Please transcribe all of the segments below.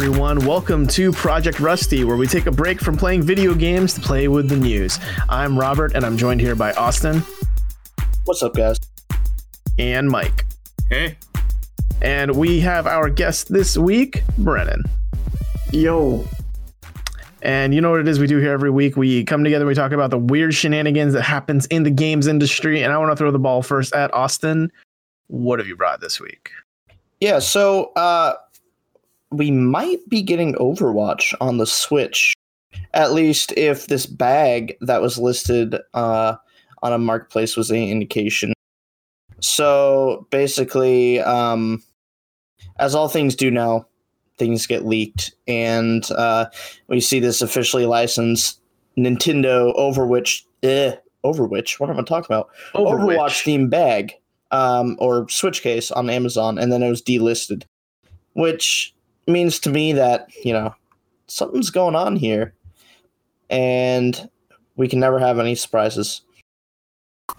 everyone. Welcome to Project Rusty, where we take a break from playing video games to play with the news. I'm Robert, and I'm joined here by Austin What's up, guys? and Mike. Hey, And we have our guest this week, Brennan. Yo, And you know what it is we do here every week? We come together, we talk about the weird shenanigans that happens in the games industry. And I want to throw the ball first at Austin. What have you brought this week? Yeah, so uh we might be getting Overwatch on the Switch. At least if this bag that was listed uh on a marketplace was any indication. So basically, um as all things do now, things get leaked and uh we see this officially licensed Nintendo Overwatch eh, Overwatch, what am I talking about? Overwatch theme bag um, or Switch case on Amazon, and then it was delisted, which means to me that you know something's going on here, and we can never have any surprises.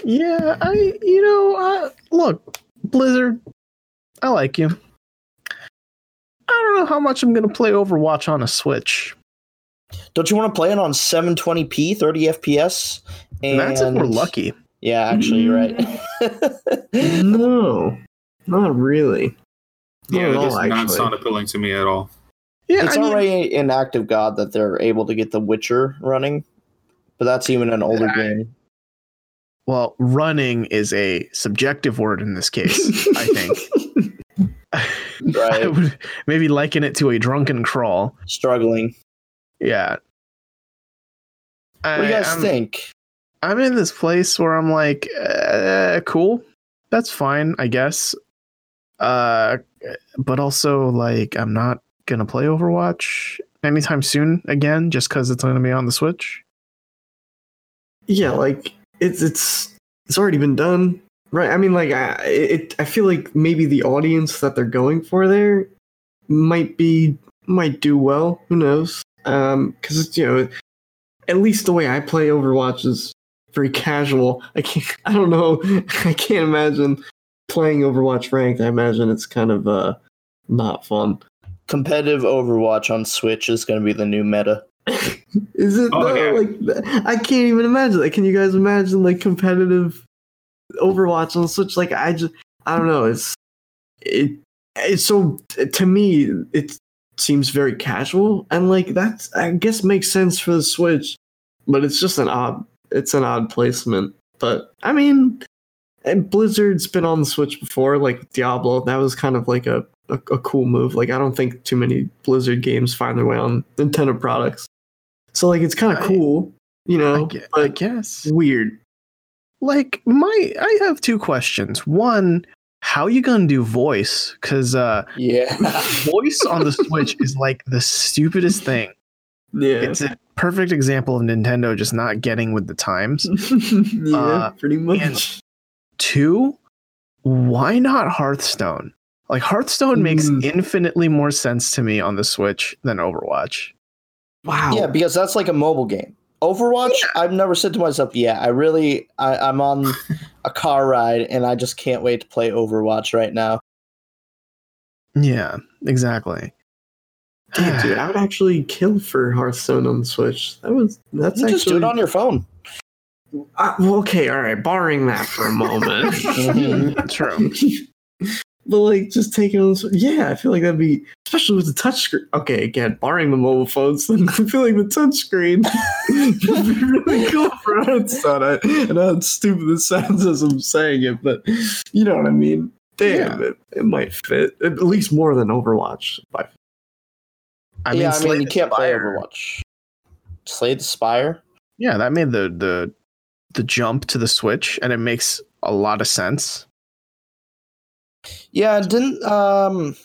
Yeah, I, you know, uh, look, Blizzard, I like you. I don't know how much I'm going to play Overwatch on a Switch. Don't you want to play it on 720p, 30 FPS? And That's if we're lucky. Yeah, actually, you're right. no, not really. Not yeah, at it all, does not sound appealing to me at all. Yeah, it's I mean, already an act of God that they're able to get The Witcher running, but that's even an older I- game. well, running is a subjective word in this case, I think. I would maybe liken it to a drunken crawl. Struggling. Yeah. What do you guys I'm- think? I'm in this place where I'm like, uh, cool, that's fine, I guess. Uh, but also like, I'm not gonna play Overwatch anytime soon again, just because it's gonna be on the Switch. Yeah, like it's it's it's already been done, right? I mean, like I it I feel like maybe the audience that they're going for there might be might do well. Who knows? Um, because it's you know, at least the way I play Overwatch is very casual. I can't. I don't know. I can't imagine playing Overwatch ranked. I imagine it's kind of uh not fun. Competitive Overwatch on Switch is going to be the new meta. Is it Oh, though? yeah. like I can't even imagine that. Can you guys imagine like competitive Overwatch on Switch? Like I just I don't know. It's it it's so to me it seems very casual and like that's I guess makes sense for the Switch, but it's just an odd it's an odd placement. But I mean, and Blizzard's been on the Switch before, like Diablo. That was kind of like a, a, a cool move. Like I don't think too many Blizzard games find their way on Nintendo products. So like it's kind of cool, you I, know, gue- I but guess. weird. Like my, I have two questions. One, how you gonna do voice? Because uh, Yeah. voice on the Switch is like the stupidest thing. Yeah, It's a perfect example of Nintendo just not getting with the times. yeah, uh, pretty much. Two, why not Hearthstone? Like Hearthstone makes Mm. infinitely more sense to me on the Switch than Overwatch. Wow. yeah, because that's like a mobile game. Overwatch, I've never said to myself, yeah, I really, I, I'm on a car ride and I just can't wait to play Overwatch right now. Yeah, exactly. Damn, dude, I would actually kill for Hearthstone on the Switch. That was that's You actually just do it on your phone. Uh, okay, all right. Barring that for a moment. True. but like just taking on this, yeah, I feel like that'd be especially with the touch screen. Okay, again, barring the mobile phones, then I feel like the touch screen would be really cool for Hearthstone. I, I know how stupid this sounds as I'm saying it, but you know what I mean. Damn, it, it might fit at least more than Overwatch. By I yeah, I Slay mean, you can't play Overwatch. Slay the Spire? Yeah, that made the the the jump to the Switch, and it makes a lot of sense. Yeah, didn't, um,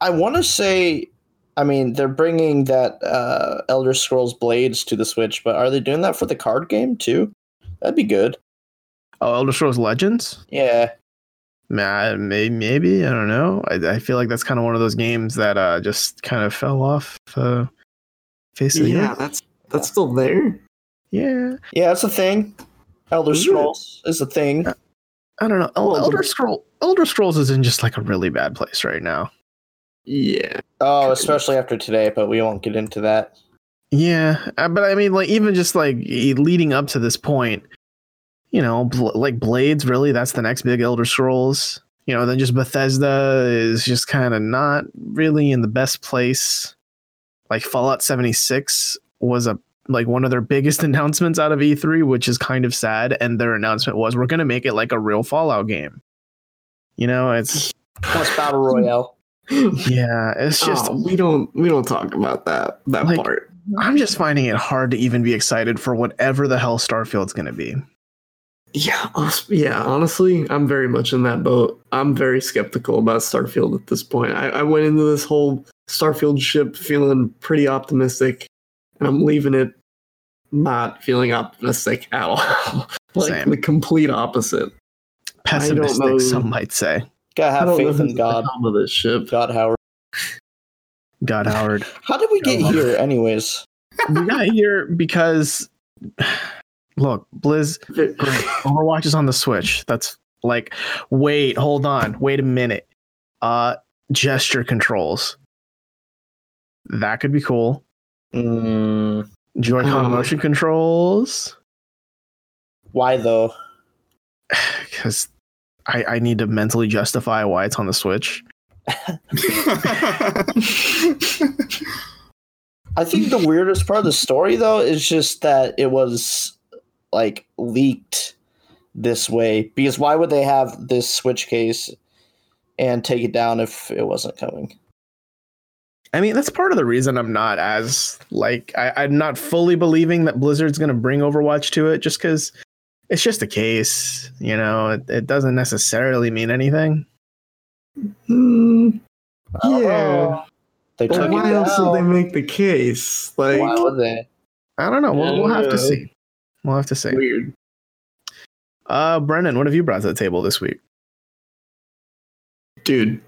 I want to say, I mean, they're bringing that uh, Elder Scrolls Blades to the Switch, but are they doing that for the card game too? That'd be good. Oh, Elder Scrolls Legends? Yeah. Nah, maybe, maybe I don't know. I, I feel like that's kind of one of those games that uh, just kind of fell off the face of the yeah, earth. that's that's still there. Yeah, Yeah, it's a thing. Elder Is it? Scrolls is a thing. I don't know. El- Well, Elder the- Scroll Elder Scrolls is in just like a really bad place right now. Yeah. Oh, especially after today, but we won't get into that. Yeah, uh, but I mean, like even just like leading up to this point, you know, bl- like Blades, really, that's the next big Elder Scrolls. You know, then just Bethesda is just kind of not really in the best place. Like Fallout 76 was a like one of their biggest announcements out of E3, which is kind of sad. And their announcement was we're gonna make it like a real Fallout game. You know, it's Plus Battle Royale. yeah, it's just Oh, we don't we don't talk about that that Like- part. I'm just finding it hard to even be excited for whatever the hell Starfield's gonna be. Yeah, yeah. Honestly, I'm very much in that boat. I'm very skeptical about Starfield at this point. I, I went into this whole Starfield ship feeling pretty optimistic, and I'm leaving it not feeling optimistic at all. like Same. the complete opposite. Pessimistic, know. some might say. Gotta have faith in God. helm of this ship. God, Howard. God Howard. How did we get God. here, anyways? we got here because look, Blizz. Overwatch is on the Switch. That's like wait, hold on, wait a minute. Uh gesture controls. That could be cool. Mm, Joy-Con Oh. motion controls. why though? Because I, I need to mentally justify why it's on the Switch. I think the weirdest part of the story, though, is just that it was like leaked this way. Because why would they have this Switch case and take it down if it wasn't coming? I mean, that's part of the reason I'm not as like I, I'm not fully believing that Blizzard's going to bring Overwatch to it, just because it's just a case. You know, it, it doesn't necessarily mean anything. Hmm, Yeah. know. They but took why it else would they make the case? Like Why would they? I don't know. We'll, we'll have to see. We'll have to see. weird. Uh, Brennan, what have you brought to the table this week? Dude,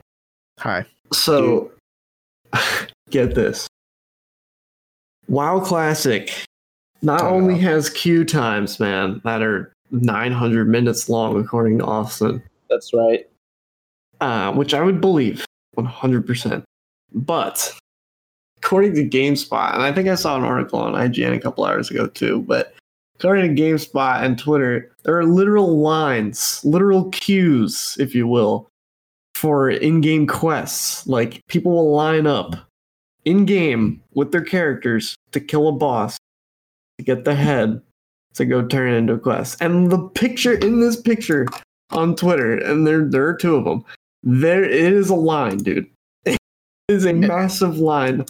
Hi. So, get this. WoW Classic not Oh, only no. has queue times, man, that are 900 minutes long, according to Austin, That's right. uh, which I would believe 100%. But according to GameSpot, and I think I saw an article on IGN a couple hours ago too, but according to GameSpot and Twitter, there are literal lines, literal queues, if you will, for in-game quests. Like people will line up in-game with their characters to kill a boss, to get the head, to go turn it into a quest. And the picture in this picture on Twitter, and there there are two of them. There is a line, dude. It is a massive line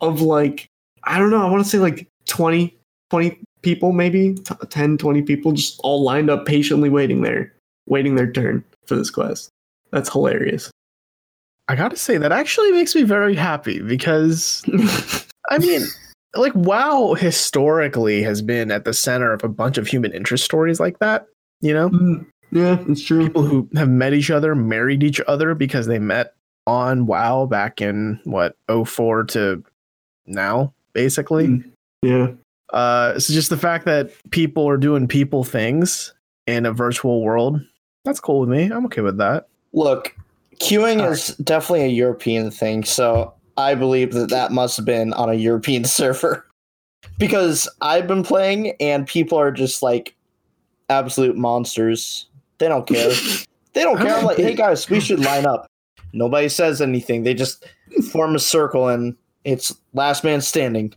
of like I don't know, I want to say like 20 20 people maybe, t- 10 20 people just all lined up patiently waiting there, waiting their turn for this quest. That's hilarious. I gotta say that actually makes me very happy because I mean, like WoW historically has been at the center of a bunch of human interest stories like that. You know, Mm, yeah, it's true. people who have met each other, married each other because they met on WoW back in what 04 to now, basically. Mm. Yeah. Uh, so just the fact that people are doing people things in a virtual world, that's cool with me. I'm okay with that. Look, queuing All is definitely a European thing, so I believe that that must have been on a European server. Because I've been playing and people are just like absolute monsters. They don't care. they don't care. I'm like, hey guys, we should line up. Nobody says anything. They just form a circle and it's last man standing.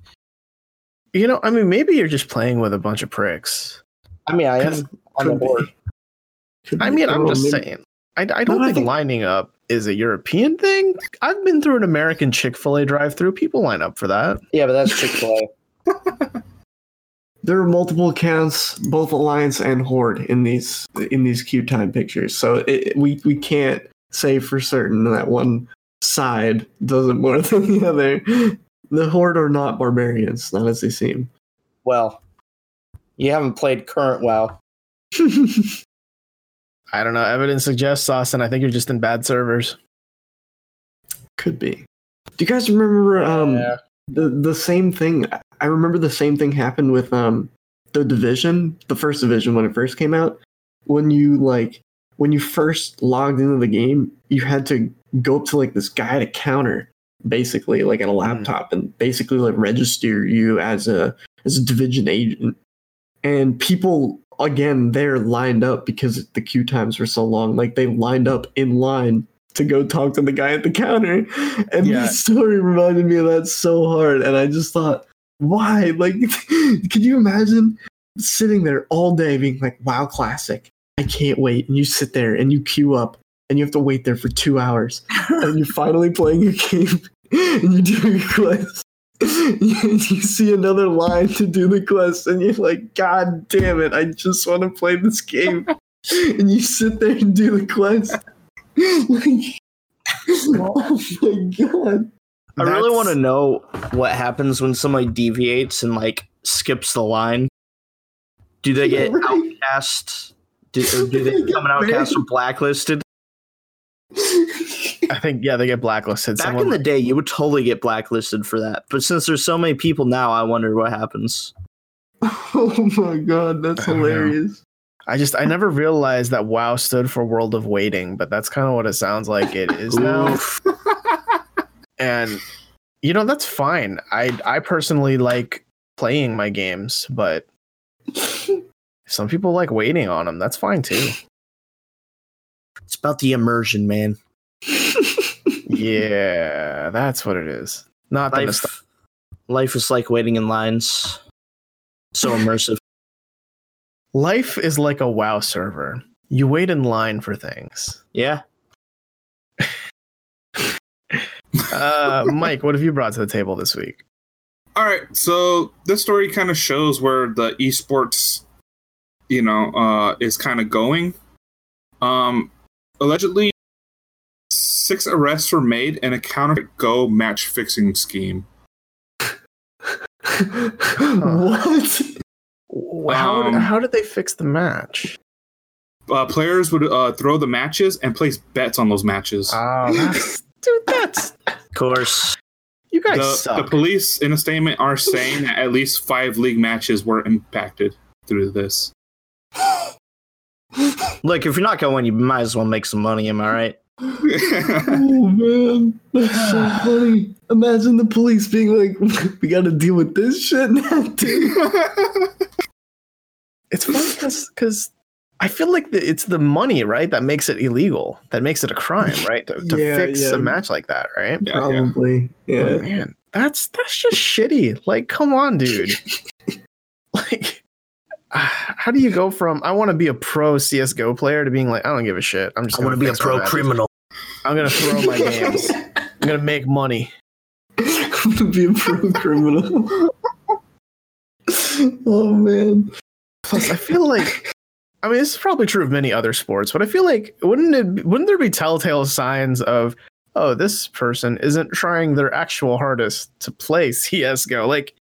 You know, I mean, maybe you're just playing with a bunch of pricks. I mean, I am on the board. I mean, I'm just maybe- saying. I, I don't No, I think, think- lining up is a European thing. I've been through an American Chick fil A drive through. People line up for that. Yeah, but that's Chick fil A. there are multiple accounts, both Alliance and Horde, in these in these queue time pictures. So it, we we can't say for certain that one side does it more than the other. The Horde are not barbarians, not as they seem. Well, you haven't played current WoW. I don't know. Evidence suggests, Austin, I think you're just in bad servers. Could be. Do you guys remember um, Yeah. the the same thing? I remember the same thing happened with um the division, the first division when it first came out. When you like when you first logged into the game, you had to go up to like this guy at a counter basically like at a laptop and basically like register you as a as a division agent and people again they're lined up because the queue times were so long. Like they lined up in line to go talk to the guy at the counter. And Yeah. the story reminded me of that so hard. And i just thought why? Like could you imagine sitting there all day being like wow classic. I can't wait. And you sit there and you queue up and you have to wait there for two hours. And you're finally playing your game and you do your quest. And you see another line to do the quest, and you're like, God damn it, I just want to play this game. and you sit there and do the quest. like, oh my god. I really want to know what happens when somebody deviates and like skips the line. Do they get Right. outcast? Do, do they They get become an outcast or blacklisted? I think yeah, they get blacklisted. Back Someone, in the day, you would totally get blacklisted for that. But since there's so many people now, I wonder what happens. oh my god, that's I don't know. hilarious. I just I never realized that WoW stood for World of Waiting, but that's kind of what it sounds like it is now. And you know that's fine. I I personally like playing my games, but some people like waiting on them. That's fine too. It's about the immersion, man. yeah, that's what it is. Not the nostalgia. Life, life is like waiting in lines. So immersive. Life is like a WoW server. You wait in line for things. Yeah. Uh, Mike, what have you brought to the table this week? All right, so this story kind of shows where the esports, you know, uh, is kind of going. Um, allegedly, six arrests were made in a counterfeit Go match fixing scheme. what? How, Um, how did they fix the match? Uh, players would uh, throw the matches and place bets on those matches. Oh, that's, dude, that's Of course. you guys the, suck. the police, in a statement, are saying that at least five league matches were impacted through this. Look, if you're not going, you might as well make some money. Am I right? Oh man, that's so funny. Imagine the police being like, "We got to deal with this shit now, dude." it's funny because because I feel like the, it's the money, right, that makes it illegal, that makes it a crime, right, to, to Yeah, fix yeah. a match like that, right? Yeah, yeah. Probably, yeah. Man, that's that's just shitty. Like, come on, dude. like, how do you go from I want to be a pro CS:GO player to being like I don't give a shit. I'm just I want to be a pro criminal. I'm gonna throw my games. I'm gonna make money. I'm gonna be a pro criminal. oh man. Plus, I feel like, I mean, this is probably true of many other sports, but I feel like wouldn't it wouldn't there be telltale signs of oh this person isn't trying their actual hardest to play CS:GO? Like,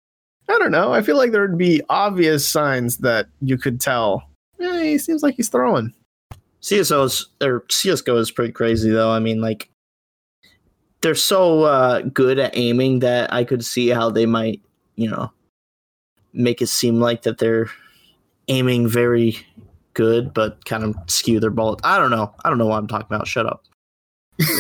I don't know. I feel like there would be obvious signs that you could tell. He seems like he's throwing. CSO is or CS:GO is pretty crazy though. I mean, like they're so uh, good at aiming that I could see how they might, you know, make it seem like that they're aiming very good, but kind of skew their bullet. I don't know. I don't know what I'm talking about. Shut up.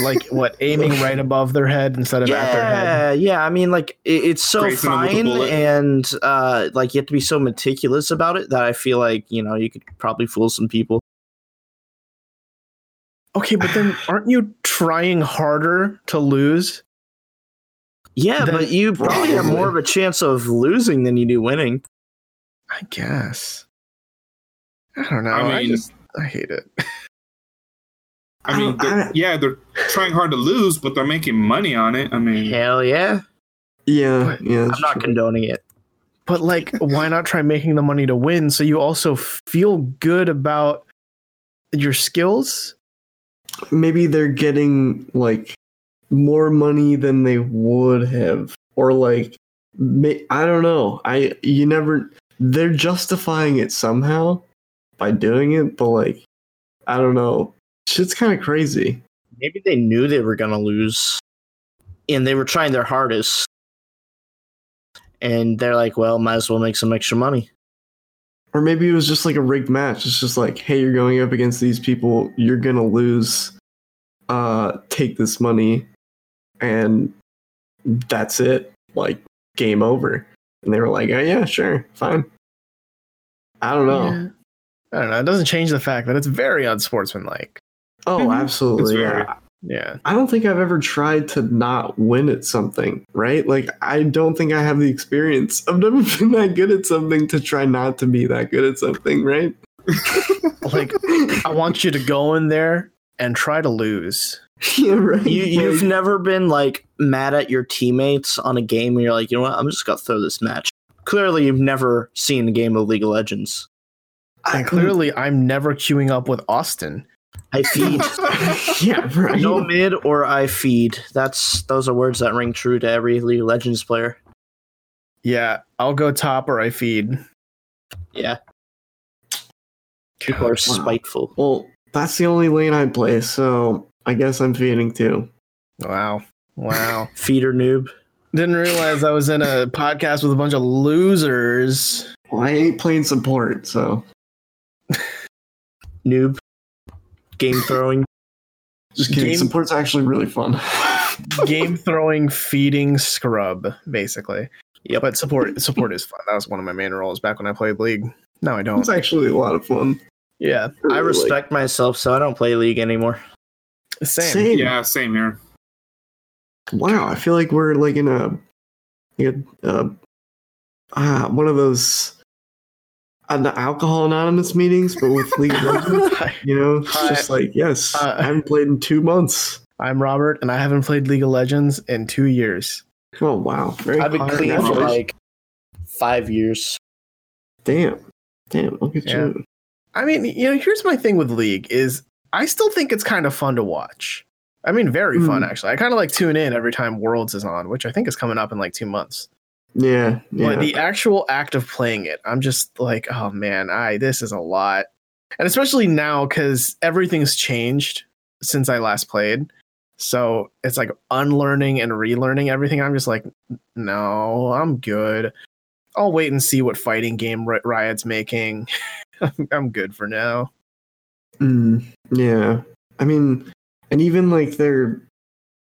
Like what, aiming right above their head instead of at their head. Yeah, yeah. I mean, like it, it's so Grazing them with a fine, and uh, like you have to be so meticulous about it that I feel like you know you could probably fool some people. Okay, but then aren't you trying harder to lose? Yeah, but you probably have more of a chance of losing than you do winning. I guess. I don't know. I I, just I hate it. I mean, I- they're- I- yeah, they're trying hard to lose, but they're making money on it. I mean, Hell yeah. Yeah, But yeah. I'm not true. condoning it. But like, why not try making the money to win so you also feel good about your skills? Maybe they're getting like more money than they would have, or like, ma- I don't know. I you never. They're justifying it somehow by doing it, but like, I don't know. Shit's kind of crazy. Maybe they knew they were gonna lose, and they were trying their hardest. And they're like, "Well, might as well make some extra money." Or maybe it was just like a rigged match. It's just like, hey, you're going up against these people. You're gonna lose. Uh, take this money, and that's it. Like game over. And they were like, oh, yeah, sure, fine. I don't know. Yeah. I don't know. It doesn't change the fact that it's very unsportsmanlike. Oh, Mhm. absolutely. Very- yeah. Yeah. I don't think I've ever tried to not win at something, right? Like, I don't think I have the experience. I've never been that good at something to try not to be that good at something, right? Like, I want you to go in there and try to lose. yeah, right. You, you've never been like mad at your teammates on a game and you're like, you know what, I'm just gonna throw this match. Clearly, you've never seen a game of League of Legends. And clearly, I'm never queuing up with Austin. I feed. yeah, right. no mid or I feed. That's those are words that ring true to every League of Legends player. Yeah, I'll go top or I feed. Yeah, people are spiteful. Well, that's the only lane I play, so I guess I'm feeding too. Wow. Wow. Feeder noob. Didn't realize I was in a podcast with a bunch of losers. Well, I ain't playing support, so Noob. Game throwing. just kidding. Game- Support's actually really fun. Game throwing, feeding scrub, basically. Yeah, But support support is fun. That was one of my main roles back when I played League. No, I don't. It's actually a lot of fun. Yeah. I respect myself, so I don't play League anymore. Same. Same. yeah, same here. Wow, I feel like we're like in a, like a uh, ah, one of those the alcohol anonymous meetings, but with League of Legends. You know, it's Hi. just like yes, Uh, I haven't played in two months. I'm Robert, and I haven't played League of Legends in two years. Oh wow, very I've been clean for like five years. damn, damn. Look at Yeah. you. I mean, you know, here's my thing with League is I still think it's kind of fun to watch. I mean, very fun Mm. actually. I kind of like tune in every time Worlds is on, which I think is coming up in like two months. Yeah, yeah. But the actual act of playing it, I'm just like, oh man, I this is a lot, and especially now because everything's changed since I last played. So it's like unlearning and relearning everything. I'm just like, no, I'm good. I'll wait and see what fighting game Riot's making. I'm good for now. Mm, yeah. I mean, and even like their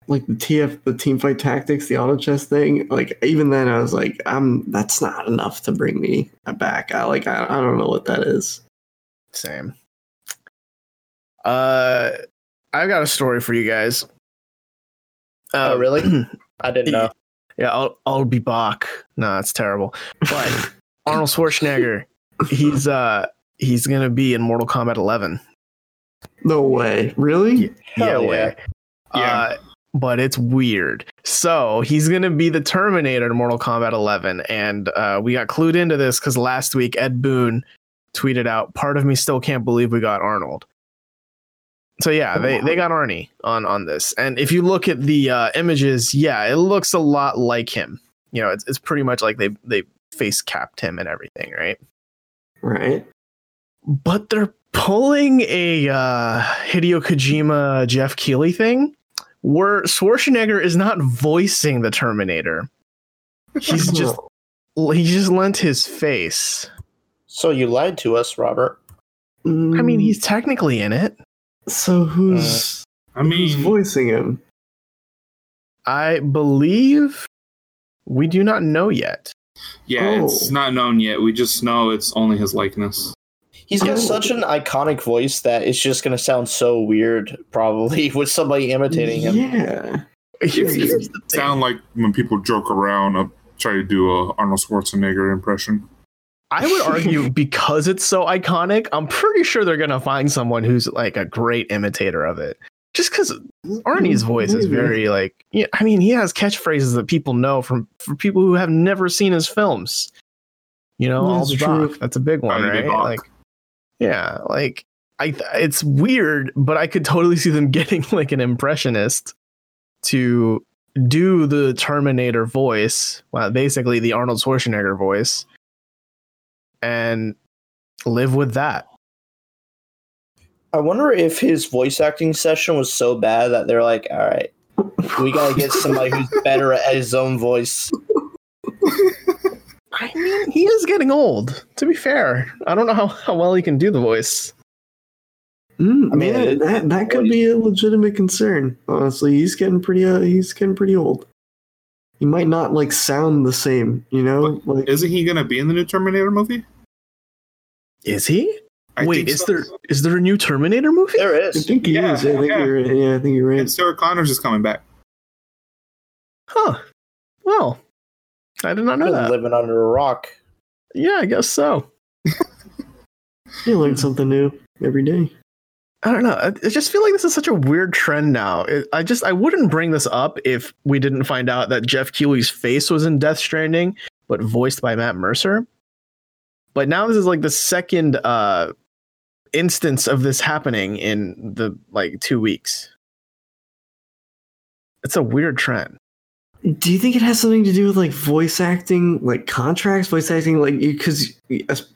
like the TF the team fight tactics, the auto chess thing, like even then I was like, I'm that's not enough to bring me back. I like I, I don't know what that is. Same. Uh, I've got a story for you guys. Uh, Oh, really? I didn't know. Yeah, I'll I'll be back. No, that's terrible. But Arnold Schwarzenegger, he's uh he's gonna be in Mortal Kombat 11. No way. Really? Hell yeah. way. Yeah. Uh, but it's weird. So he's gonna be the Terminator in Mortal Kombat 11, and uh, we got clued into this because last week Ed Boon tweeted out, "Part of me still can't believe we got Arnold." So yeah, they, they got Arnie on on this, and if you look at the uh, images, yeah, it looks a lot like him. You know, it's it's pretty much like they they face capped him and everything, right? Right. but they're pulling a uh, Hideo Kojima Jeff Keighley thing where Schwarzenegger is not voicing the Terminator. He's just he just lent his face. So you lied to us, Robert. I mean, Mm, he's technically in it. so who's I mean who's voicing him? I believe we do not know yet. yeah, it's Oh. not known yet. We just know it's only his likeness. He's got Oh. such an iconic voice that it's just going to sound so weird, probably, with somebody imitating him. Yeah. Here's- here's the thing. Sound like when people joke around, uh, try to do a Arnold Schwarzenegger impression. I would argue because it's so iconic, I'm pretty sure they're gonna find someone who's like a great imitator of it. Just because Arnie's voice is very like, yeah, I mean, he has catchphrases that people know from for people who have never seen his films. You know, I'll That's be true. That's a big one, right? Like, yeah, like I, it's weird, but I could totally see them getting like an impressionist to do the Terminator voice, well, basically the Arnold Schwarzenegger voice, and live with that. I wonder if his voice acting session was so bad that they're like, all right, we got to get somebody who's better at his own voice. I mean, he is getting old. To be fair, I don't know how, how well he can do the voice. Mm, I mean, man, that that could be a legitimate concern. Honestly, he's getting pretty uh, he's getting pretty old. he might not like sound the same. You know, like Isn't he gonna be in the new Terminator movie? Is he? I Wait, is so. there is there a new Terminator movie? There is. I think he Yeah, is. I think yeah. you're. Yeah, I think you're right. And Sarah Connors is coming back. Huh. Well, I did not know Been that. living under a rock. Yeah, I guess so. You learn something new every day. I don't know. I, I just feel like this is such a weird trend now. It, I just I wouldn't bring this up if we didn't find out that Jeff Keighley's face was in Death Stranding, but voiced by Matt Mercer. But now this is like the second uh instance of this happening in the like two weeks. It's a weird trend. Do you think it has something to do with like voice acting, like contracts, voice acting, like because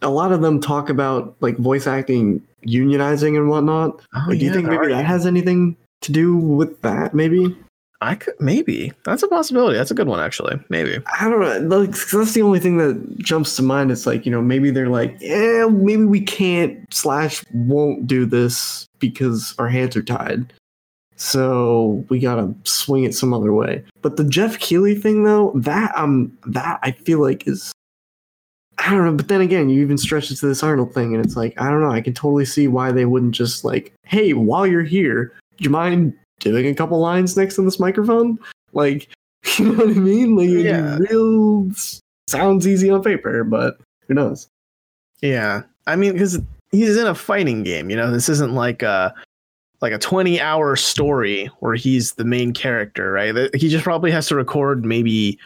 a lot of them talk about like voice acting unionizing and whatnot. Oh, Like, do you think maybe that has anything to do with that? Maybe I could maybe that's a possibility. That's a good one actually. Maybe. I don't know. Like that's the only thing that jumps to mind. It's like you know maybe they're like, yeah, maybe we can't slash won't do this because our hands are tied. So we gotta swing it some other way. But the Jeff Keighley thing, though, that um, that I feel like is, I don't know. But then again, you even stretch it to this Arnold thing, and it's like, I don't know. I can totally see why they wouldn't just like, hey, while you're here, do you mind doing a couple lines next to this microphone? Like, you know what I mean? Like, Yeah. real sounds easy on paper, but who knows? Yeah, I mean, because he's in a fighting game. You know, this isn't like a like a twenty hour story where he's the main character, right? He just probably has to record maybe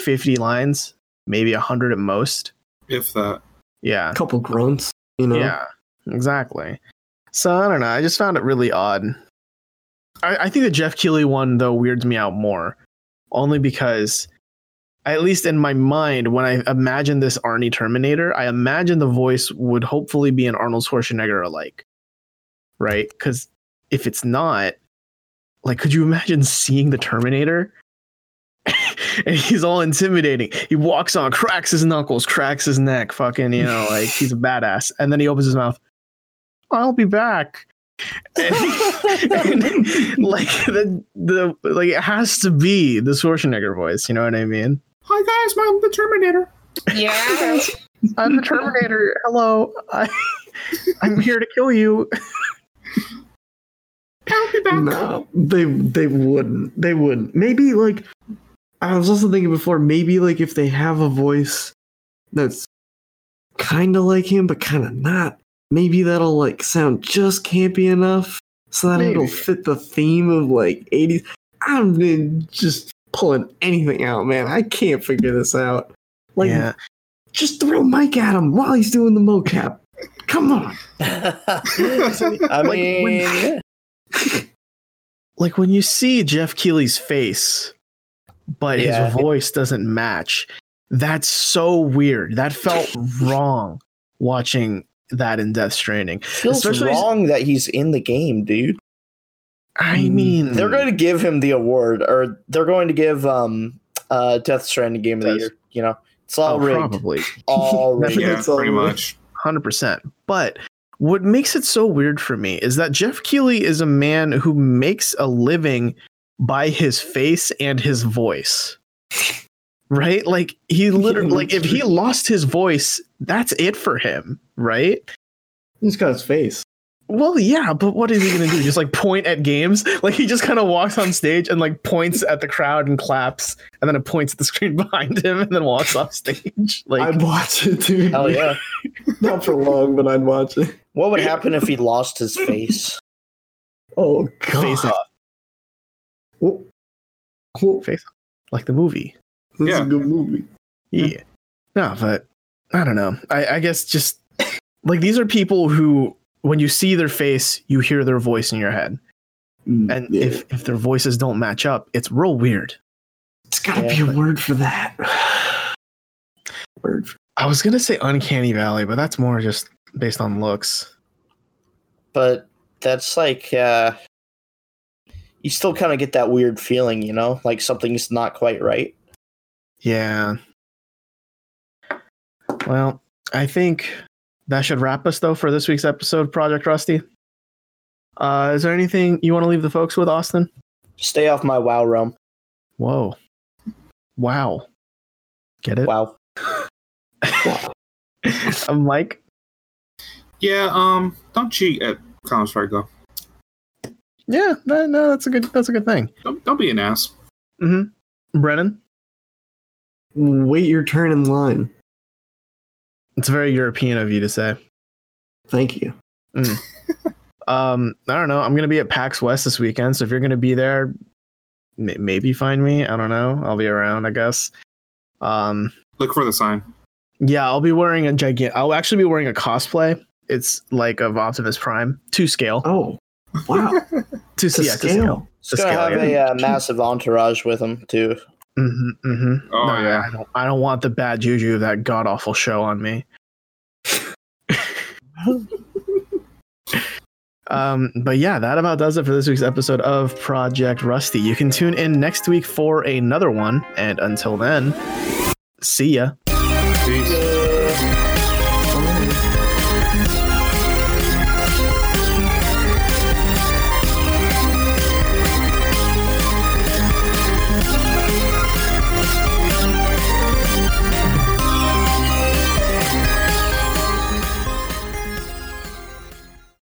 fifty lines, maybe hundred at most. If that. Yeah, A couple grunts, you know? yeah, exactly. So I don't know. I just found it really odd. I, I think the Jeff Keighley one though weirds me out more, only because, at least in my mind, when I imagine this Arnie Terminator, I imagine the voice would hopefully be an Arnold Schwarzenegger alike, right? Because if it's not, like, could you imagine seeing the Terminator? and he's all intimidating. He walks on, cracks his knuckles, cracks his neck, fucking, you know, like he's a badass. And then he opens his mouth. I'll be back. And, and, like the the like it has to be the Schwarzenegger voice. You know what I mean? Hi guys, I'm the Terminator. Yeah. I'm the Terminator. Hello, I, I'm here to kill you. I'll be back. No, they they wouldn't. They wouldn't. Maybe like I was also thinking before. Maybe like if they have a voice that's kind of like him, but kind of not. Maybe that'll like sound just campy enough so that it'll fit the theme of like 80s. I'm been just pulling anything out, man. I can't figure this out. Like, yeah, just throw Mike at him while he's doing the mocap. Come on. I Like, mean, when- like when you see Jeff Keighley's face, but Yeah. his voice doesn't match. That's so weird. That felt wrong watching that in Death Stranding. feels especially- wrong that he's in the game, dude. I Mm, mean, They're going to give him the award, or they're going to give um uh Death Stranding Game of the Death- Year. You know, it's all oh, rigged. probably. All rigged. Yeah, It's all pretty right. much. Hundred percent. But what makes it so weird for me is that Jeff Keighley is a man who makes a living by his face and his voice. Right? Like he literally like if he lost his voice, that's it for him, right? He's got his face. Well, yeah, but what is he gonna do? Just like point at games? Like he just kind of walks on stage and like points at the crowd and claps, and then it points at the screen behind him, and then walks off stage. Like I'd watch it, dude. Hell yeah. Not for long, but I'd watch it. What would happen if he lost his face? Oh god. face off, Oh. Oh, Face off, like the movie. this is Yeah. a good movie. Yeah. No, but I don't know. I, I guess just like these are people who, when you see their face, you hear their voice in your head, Mm, and yeah. if if their voices don't match up, it's real weird. it's gotta Yeah, be a word for that. word. For- I was gonna say uncanny valley, but that's more just based on looks. But that's like uh you still kind of get that weird feeling, you know, like something's not quite right. Yeah. Well, I think that should wrap us though for this week's episode, of Project Rusty. Uh, is there anything you want to leave the folks with, Austin? Stay off my WoW realm. Whoa. Wow. Get it? Wow. I'm Mike. Yeah, um, don't cheat at Comics Fair Go. Yeah, no, no, that's a good that's a good thing. Don't, don't be an ass. Mm-hmm. Brennan. Wait your turn in line. It's very European of you to say. Thank you. Um, I don't know. I'm gonna be at PAX West this weekend, so if you're gonna be there, m- maybe find me. I don't know. I'll be around, I guess. Um, Look for the sign. yeah, I'll be wearing a gigantic. I'll actually be wearing a cosplay. It's like of Optimus Prime to scale. Oh, wow. to, To yeah, to scale. scale. It's gonna scale, have yeah. a uh, massive entourage with him too. Mm-hmm, mm-hmm. Oh, no, yeah. I don't. I don't want the bad juju of that god awful show on me. um, but yeah, that about does it for this week's episode of Project Rusty. You can tune in next week for another one, and until then, see ya. Peace.